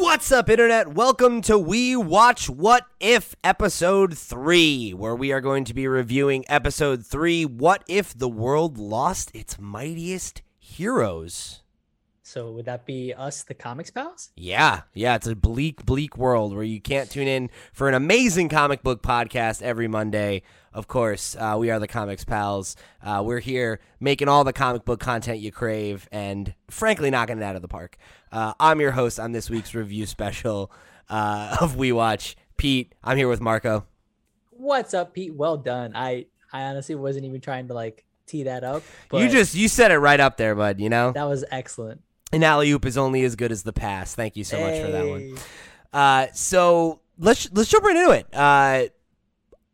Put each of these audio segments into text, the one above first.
What's up, Internet? Welcome to We Watch What If Episode 3, where we are going to be reviewing Episode 3 What If the World Lost Its Mightiest Heroes? So would that be us, the comics pals? Yeah, yeah, it's a bleak, bleak world where you can't tune in for an amazing comic book podcast every Monday. Of course, uh, we are the Comics Pals. Uh, we're here making all the comic book content you crave and, frankly, knocking it out of the park. Uh, I'm your host on this week's review special uh, of We Watch. Pete, I'm here with Marco. What's up, Pete? Well done. I I honestly wasn't even trying to like tee that up. You just you said it right up there, bud. You know that was excellent. An alley oop is only as good as the pass. Thank you so hey. much for that one. Uh, so let's let's jump right into it. Uh,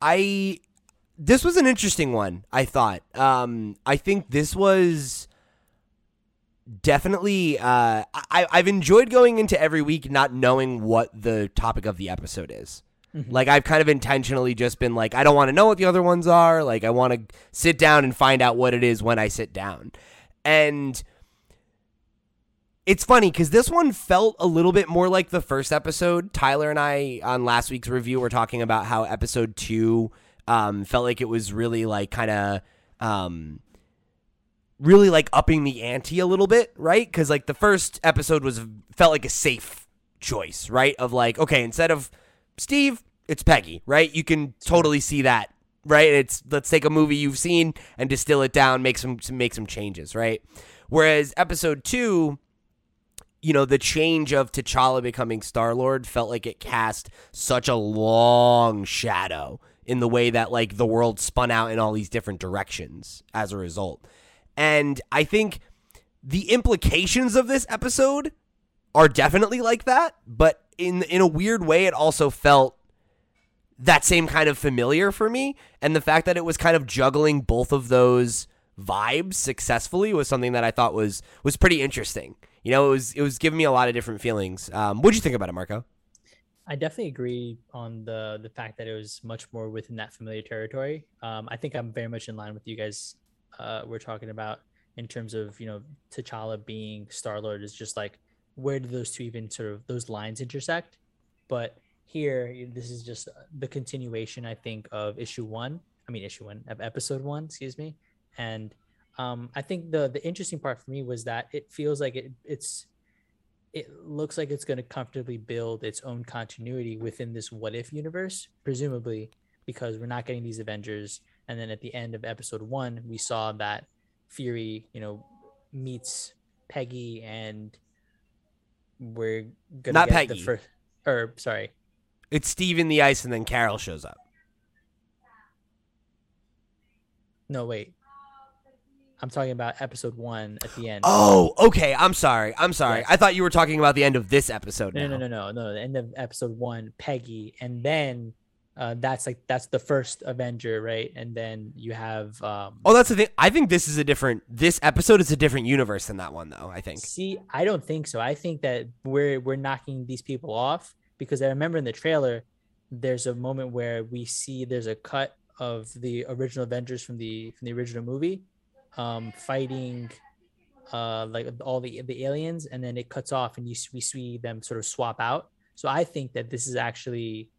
I this was an interesting one. I thought. Um, I think this was definitely. Uh, I I've enjoyed going into every week not knowing what the topic of the episode is. Mm-hmm. Like I've kind of intentionally just been like I don't want to know what the other ones are. Like I want to sit down and find out what it is when I sit down. And it's funny because this one felt a little bit more like the first episode. Tyler and I on last week's review were talking about how episode two um, felt like it was really like kind of um, really like upping the ante a little bit, right? Because like the first episode was felt like a safe choice, right? Of like, okay, instead of Steve, it's Peggy, right? You can totally see that, right? It's let's take a movie you've seen and distill it down, make some make some changes, right? Whereas episode two you know, the change of T'Challa becoming Star Lord felt like it cast such a long shadow in the way that like the world spun out in all these different directions as a result. And I think the implications of this episode are definitely like that, but in in a weird way it also felt that same kind of familiar for me and the fact that it was kind of juggling both of those vibes successfully was something that I thought was was pretty interesting you know, it was it was giving me a lot of different feelings. Um, what do you think about it, Marco? I definitely agree on the the fact that it was much more within that familiar territory. Um, I think I'm very much in line with you guys. Uh, we're talking about in terms of you know T'Challa being Star Lord is just like where do those two even sort of those lines intersect? But here, this is just the continuation, I think, of issue one. I mean, issue one of episode one, excuse me, and um, I think the the interesting part for me was that it feels like it it's it looks like it's going to comfortably build its own continuity within this what if universe, presumably because we're not getting these Avengers. And then at the end of episode one, we saw that Fury, you know, meets Peggy, and we're gonna not get Peggy. the first. Or sorry, it's Steve in the ice, and then Carol shows up. No, wait. I'm talking about episode one at the end. Oh, okay. I'm sorry. I'm sorry. Yes. I thought you were talking about the end of this episode. No, no, no, no, no. The end of episode one, Peggy, and then uh, that's like that's the first Avenger, right? And then you have. Um, oh, that's the thing. I think this is a different. This episode is a different universe than that one, though. I think. See, I don't think so. I think that we're we're knocking these people off because I remember in the trailer, there's a moment where we see there's a cut of the original Avengers from the from the original movie um, fighting uh, like all the the aliens, and then it cuts off, and you we see them sort of swap out. So I think that this is actually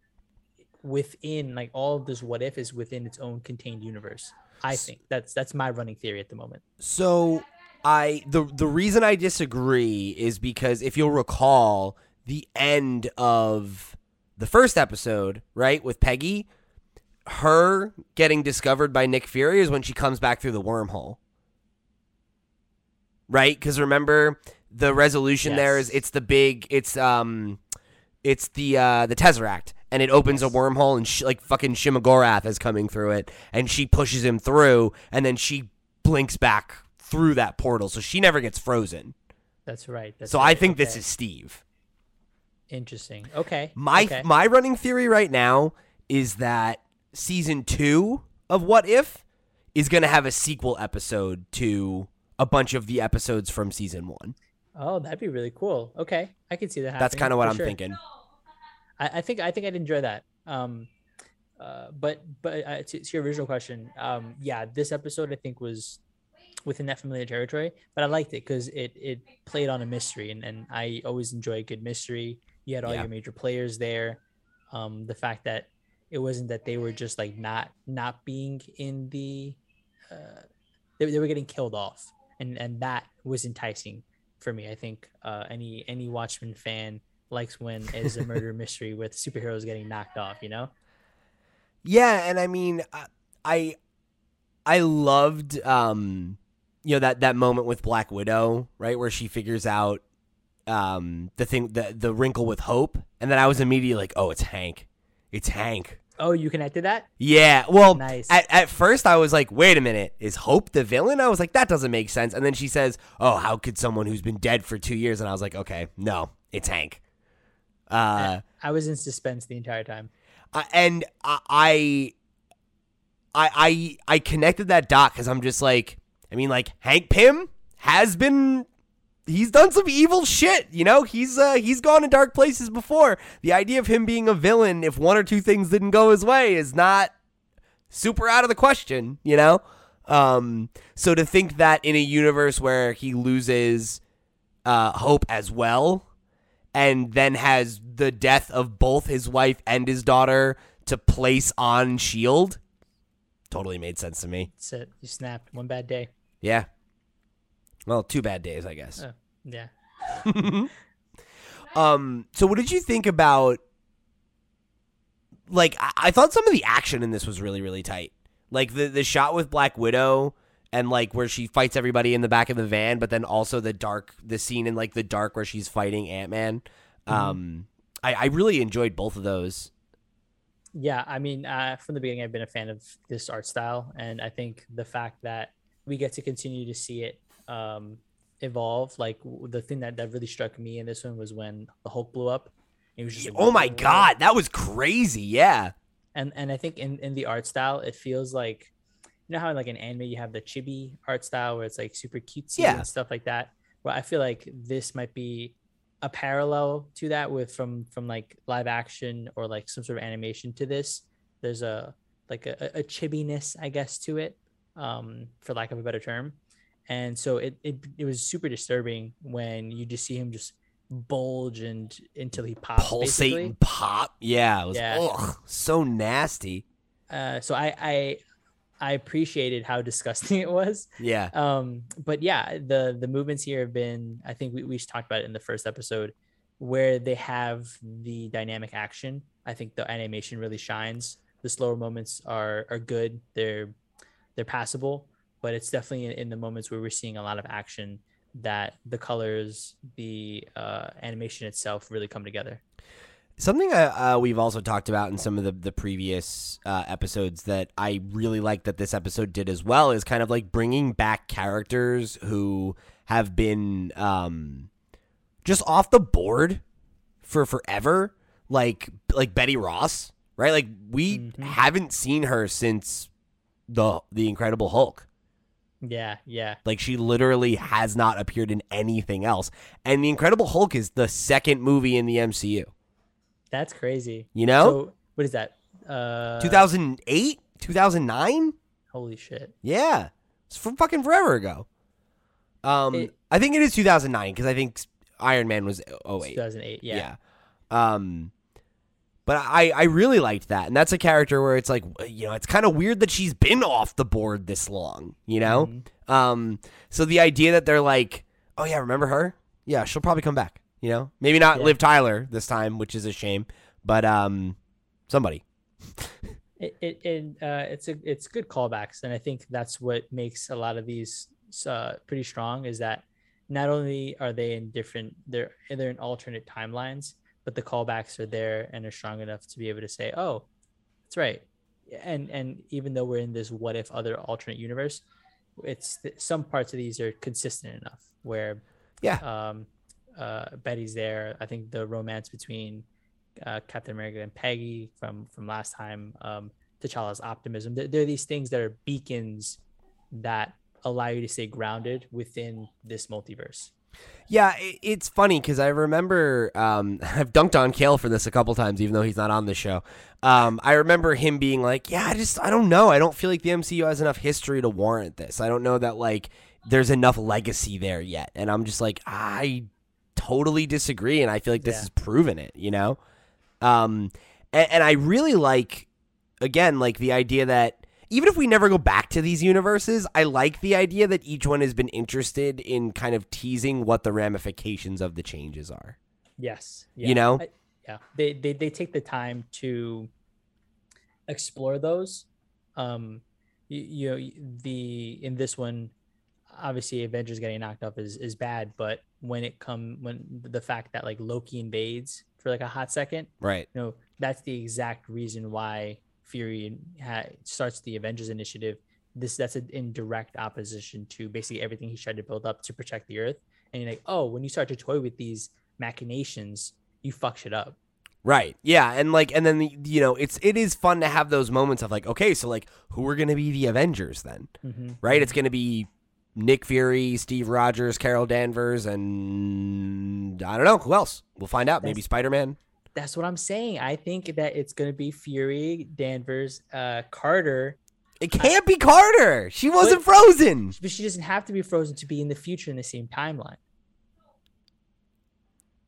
within like all of this what if is within its own contained universe. I think that's that's my running theory at the moment. So I the the reason I disagree is because if you'll recall the end of the first episode, right, with Peggy, her getting discovered by Nick Fury is when she comes back through the wormhole right? Because remember the resolution yes. there is it's the big it's um it's the uh the Tesseract and it opens a wormhole and sh- like fucking Shuma-Gorath is coming through it and she pushes him through and then she blinks back through that portal so she never gets frozen. That's right. That's so right. I think okay. this is Steve. Interesting. Okay. My okay. my running theory right now is that season 2 of What If is going to have a sequel episode to a bunch of the episodes from season one. Oh, that'd be really cool. Okay, I can see that. That's kind of what I'm sure. thinking. I, I, think I think I'd enjoy that. Um, uh, but but uh, to, to, your original question, um, yeah, this episode I think was within that familiar territory, but I liked it because it it played on a mystery, and, and I always enjoy a good mystery. You had all Yeah. your major players there. Um, the fact that it wasn't that they were just like not not being in the, uh, they, they were getting killed off, and and that was enticing for me. I think uh, any any Watchmen fan likes when it's a murder mystery with superheroes getting knocked off. You know. Yeah, and I mean, I- I I loved um you know that that moment with Black Widow, right, where she figures out um the thing the the wrinkle with hope, and then I was immediately like, oh, it's Hank, it's Hank. Oh, you connected that? Yeah, well, Nice. at, at first I was like, wait a minute, is Hope the villain? I was like, that doesn't make sense. And then she says, oh, how could someone who's been dead for two years? And I was like, okay, no, it's Hank. Uh, I was in suspense the entire time. I- and I, I, I, I, I connected that dot because I'm just like, I mean, like Hank Pym has been, he's done some evil shit. You know, he's uh, he's gone to dark places before. The idea of him being a villain, if one or two things didn't go his way, is not super out of the question. You know, um, so to think that in a universe where he loses uh, hope as well and then has the death of both his wife and his daughter to place on Shield. Totally made sense to me. That's it. You snapped. One bad day. Yeah. Well, two bad days, I guess. Oh, yeah. Um. So, what did you think about? Like, I, I thought some of the action in this was really, really tight. Like the the shot with Black Widow and like where she fights everybody in the back of the van, but then also the dark, the scene in like the dark where she's fighting Ant Man. Um, I, I really enjoyed both of those. Yeah, I mean, uh, from the beginning, I've been a fan of this art style, and I think the fact that we get to continue to see it um, evolve. Like the thing that that really struck me in this one was when the Hulk blew up. It was just like, Oh my god, that was crazy. Yeah. And and I think in in the art style, it feels like you know how in like an anime you have the chibi art style where it's like super cutesy Yeah. and stuff like that. Well, I feel like this might be a parallel to that with from from like live action or like some sort of animation to this. There's a like a, a chibiness, I guess, to it, um, for lack of a better term. And so it, it it was super disturbing when you just see him just bulge and until he pops. Pulsate basically. and pop. Yeah. It was Yeah. ugh, so nasty. Uh, so I I I appreciated how disgusting it was. Yeah. Um, but yeah, the the movements here have been. I think we we talked about it in the first episode, where they have the dynamic action. I think the animation really shines. The slower moments are are good. They're they're passable, but it's definitely in, in the moments where we're seeing a lot of action that the colors, the uh, animation itself really come together. Something uh, uh, we've also talked about in some of the, the previous uh, episodes that I really like that this episode did as well is kind of like bringing back characters who have been um, just off the board for forever, like like Betty Ross, right? Like we Mhm. haven't seen her since the the Incredible Hulk. Yeah, yeah. Like she literally has not appeared in anything else, and the Incredible Hulk is the second movie in the MCU. That's crazy. You know. So what is that? Uh, 2008 2009 Holy shit! yeah it's from fucking forever ago um It- i think it is 2009 because i think iron man was 08 2008. Yeah. yeah um but i i really liked that and that's a character where it's like you know it's kind of weird that she's been off the board this long you know Mhm. um so the idea that they're like oh yeah remember her yeah she'll probably come back you know maybe not Yeah. liv tyler this time which is a shame but um somebody It, it, it uh, it's a it's good callbacks, and I think that's what makes a lot of these uh, pretty strong. Is that not only are they in different, they're they're in alternate timelines, but the callbacks are there and are strong enough to be able to say, "Oh, that's right." And and even though we're in this what if other alternate universe, it's some parts of these are consistent enough where yeah um, uh, Betty's there. I think the romance between uh, Captain America and Peggy from from last time, um, T'Challa's optimism. There, there are these things that are beacons that allow you to stay grounded within this multiverse. Yeah, it's funny because I remember um, I've dunked on Cale for this a couple times, even though he's not on the show. Um, I remember him being like, "Yeah, I just I don't know. I don't feel like the MCU has enough history to warrant this. I don't know that like there's enough legacy there yet." And I'm just like, I totally disagree, and I feel like this Yeah. has proven it. You know, um, and, and I really like again like the idea that even if we never go back to these universes, I like the idea that each one has been interested in kind of teasing what the ramifications of the changes are. Yes. You know? I- yeah. They, they they take the time to explore those. Um, you, you know the in this one, obviously Avengers getting knocked off is is bad, but when it come when the fact that like Loki invades for like a hot second, Right. you know that's the exact reason why Fury ha- starts the Avengers initiative. This that's a, in direct opposition to basically everything he's tried to build up to protect the Earth. And you're like, oh, when you start to toy with these machinations, you fuck shit up. Right. Yeah, and like and then the, you know, it's it is fun to have those moments of like, okay, so like who are going to be the Avengers then? Mm-hmm. Right? It's going to be Nick Fury, Steve Rogers, Carol Danvers and I don't know, who else? We'll find out. Maybe Spider-Man. That's what I'm saying. I think that it's gonna be Fury, Danvers, uh, Carter, It can't be Carter. She wasn't frozen. but she doesn't have to be frozen to be in the future in the same timeline.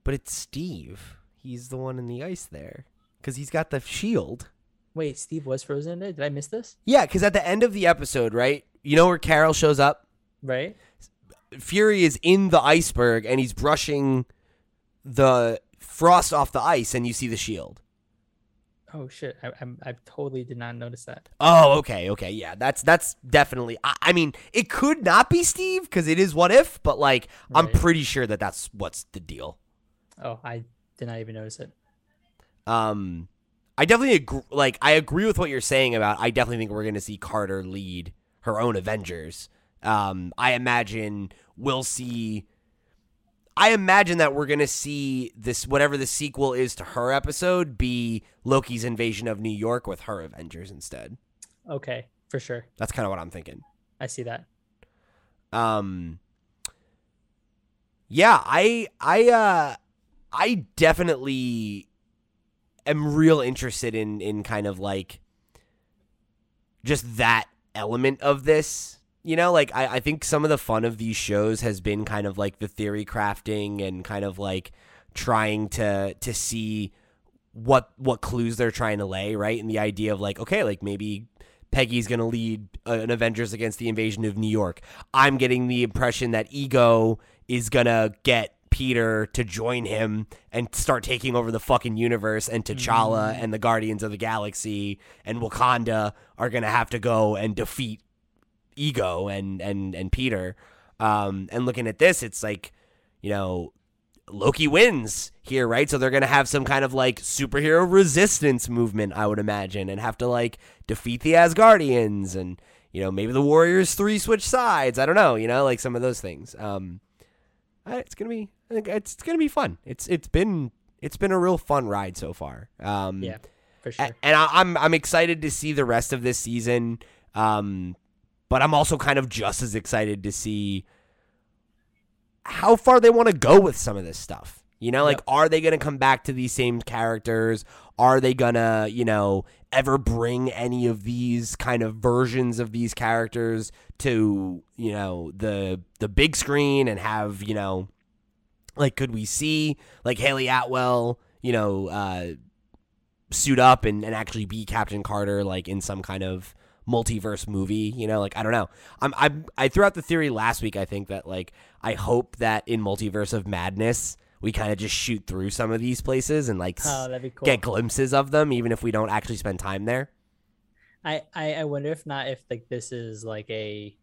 But it's Steve. He's the one in the ice there cuz he's got the shield. Wait, Steve was frozen in it? Did I miss this? Yeah, cuz at the end of the episode, right? You know where Carol shows up? Right? Fury is in the iceberg and he's brushing the frost off the ice and you see the shield. Oh shit! I, I'm, I totally did not notice that. Oh, okay, okay, yeah, that's that's definitely. I, I mean, it could not be Steve because it is what if, but like, I'm pretty sure that that's what's the deal. Oh, I did not even notice it. Um, I definitely agree. Like, I agree with what you're saying about. I definitely think we're gonna see Carter lead her own Avengers. Um, I imagine we'll see. I imagine that we're gonna see this whatever the sequel is to her episode be Loki's invasion of New York with her Avengers instead. Okay, for sure. That's kind of what I'm thinking. I see that. um yeah i i uh i definitely am real interested in in kind of like just that element of this you know like I, I think some of the fun of these shows has been kind of like the theory crafting and kind of like trying to to see what what clues they're trying to lay right and the idea of like okay like maybe Peggy's going to lead uh, an Avengers against the invasion of New York. I'm getting the impression that Ego is going to get Peter to join him and start taking over the fucking universe and T'Challa and the Guardians of the Galaxy and Wakanda are going to have to go and defeat Ego and and and Peter. Um and looking at this it's like, you know, Loki wins here, right? So they're going to have some kind of like superhero resistance movement, I would imagine, and have to like defeat the Asgardians and, you know, maybe the Warriors 3 switch sides. I don't know, you know, like some of those things. Um it's going to be I think it's, it's going to be fun. It's it's been it's been a real fun ride so far. Um Yeah, for sure. and I, I'm I'm excited to see the rest of this season. Um, but I'm also kind of just as excited to see how far they want to go with some of this stuff. You know, like Yep. are they going to come back to these same characters? Are they gonna, you know, ever bring any of these kind of versions of these characters to, you know, the the big screen and have, you know, like could we see like Hayley Atwell, you know, uh suit up and, and actually be Captain Carter like in some kind of multiverse movie, you know, like I don't know. I'm I I threw out the theory last week I think that like I hope that in Multiverse of Madness we kind of just shoot through some of these places and like oh, cool. get glimpses of them even if we don't actually spend time there. I, I I wonder if not if like this is like a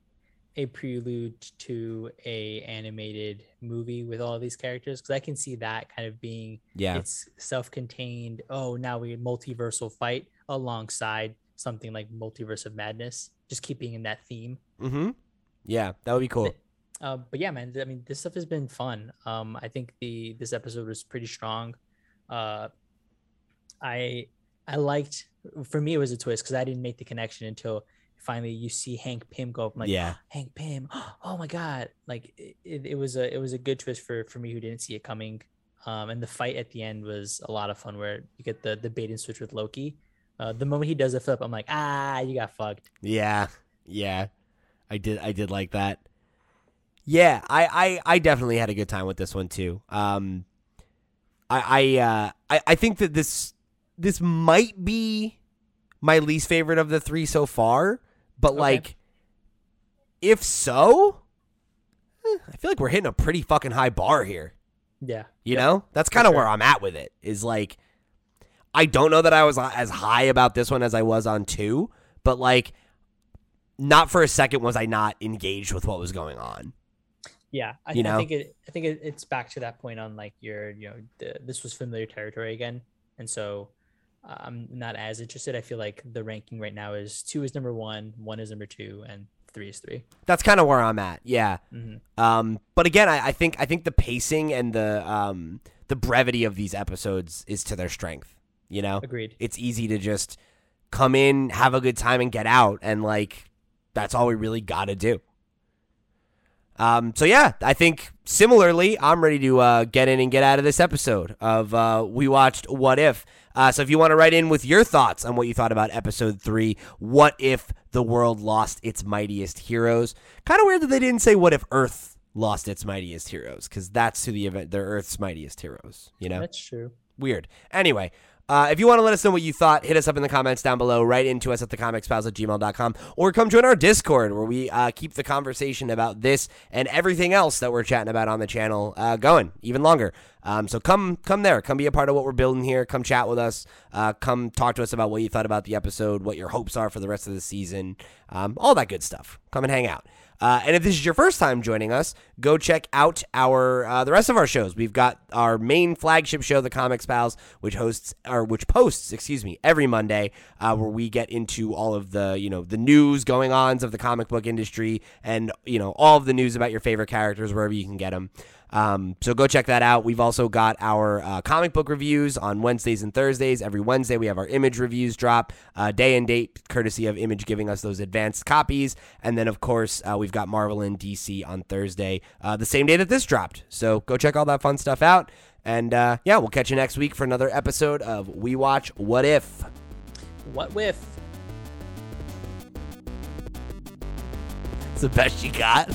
a prelude to a animated movie with all these characters because I can see that kind of being Yeah. it's self-contained. Oh, now we multiversal fight alongside something like Multiverse of Madness, just keeping in that theme. Mm-hmm. Yeah, that would be cool. Uh, but yeah, man, I mean, this stuff has been fun. Um, I think the this episode was pretty strong. Uh, I I liked. For me, it was a twist because I didn't make the connection until finally you see Hank Pym go up. I'm like, yeah. Hank Pym. Oh my god! Like it, it, it was a it was a good twist for for me who didn't see it coming. Um, and the fight at the end was a lot of fun where you get the the bait and switch with Loki. Uh, the moment he does a flip, I'm like, ah, you got fucked. Yeah, yeah, I did. I did like that. Yeah, I, I, I definitely had a good time with this one too. Um, I I, uh, I I think that this this might be my least favorite of the three so far, but Okay. like, if so, eh, I feel like we're hitting a pretty fucking high bar here. Yeah. You know, that's kind of sure. where I'm at with it. Is like, I don't know that I was as high about this one as I was on two, but like, not for a second was I not engaged with what was going on. Yeah, I, You I think it. I think it, it's back to that point on like your, you know, the, this was familiar territory again, and so uh, I'm not as interested. I feel like the ranking right now is two is number one, one is number two, and three is three. That's kind of where I'm at. Yeah. hmm Um, but again, I, I think I think the pacing and the um, the brevity of these episodes is to their strength. You know, Agreed. it's easy to just come in, have a good time, and get out, and like that's all we really got to do. Um, so yeah, I think similarly, I'm ready to uh, get in and get out of this episode of uh, we watched What If. Uh, so if you want to write in with your thoughts on what you thought about episode three, what if the world lost its mightiest heroes? Kind of weird that they didn't say what if Earth lost its mightiest heroes, because that's who the event, they're Earth's mightiest heroes. You know, That's true. Weird. Anyway, uh, if you want to let us know what you thought, hit us up in the comments down below, write into us at thecomicspals at gmail.com, or come join our Discord where we uh, keep the conversation about this and everything else that we're chatting about on the channel uh, going even longer. Um, so come come there. Come be a part of what we're building here. Come chat with us. Uh, come talk to us about what you thought about the episode, what your hopes are for the rest of the season, um, all that good stuff. Come and hang out. Uh, and if this is your first time joining us, go check out our uh, the rest of our shows. We've got our main flagship show, The Comics Pals, which hosts or which posts, excuse me, every Monday, uh, where we get into all of the you know the news going ons of the comic book industry and you know all of the news about your favorite characters wherever you can get them. Um, so go check that out. We've also got our uh, comic book reviews on Wednesdays and Thursdays. Every Wednesday, we have our image reviews drop, uh, day and date, courtesy of Image giving us those advanced copies. And then, of course, uh, we've got Marvel and DC on Thursday, uh, the same day that this dropped. So go check all that fun stuff out. And uh, yeah, we'll catch you next week for another episode of We Watch What If. What with? It's the best you got.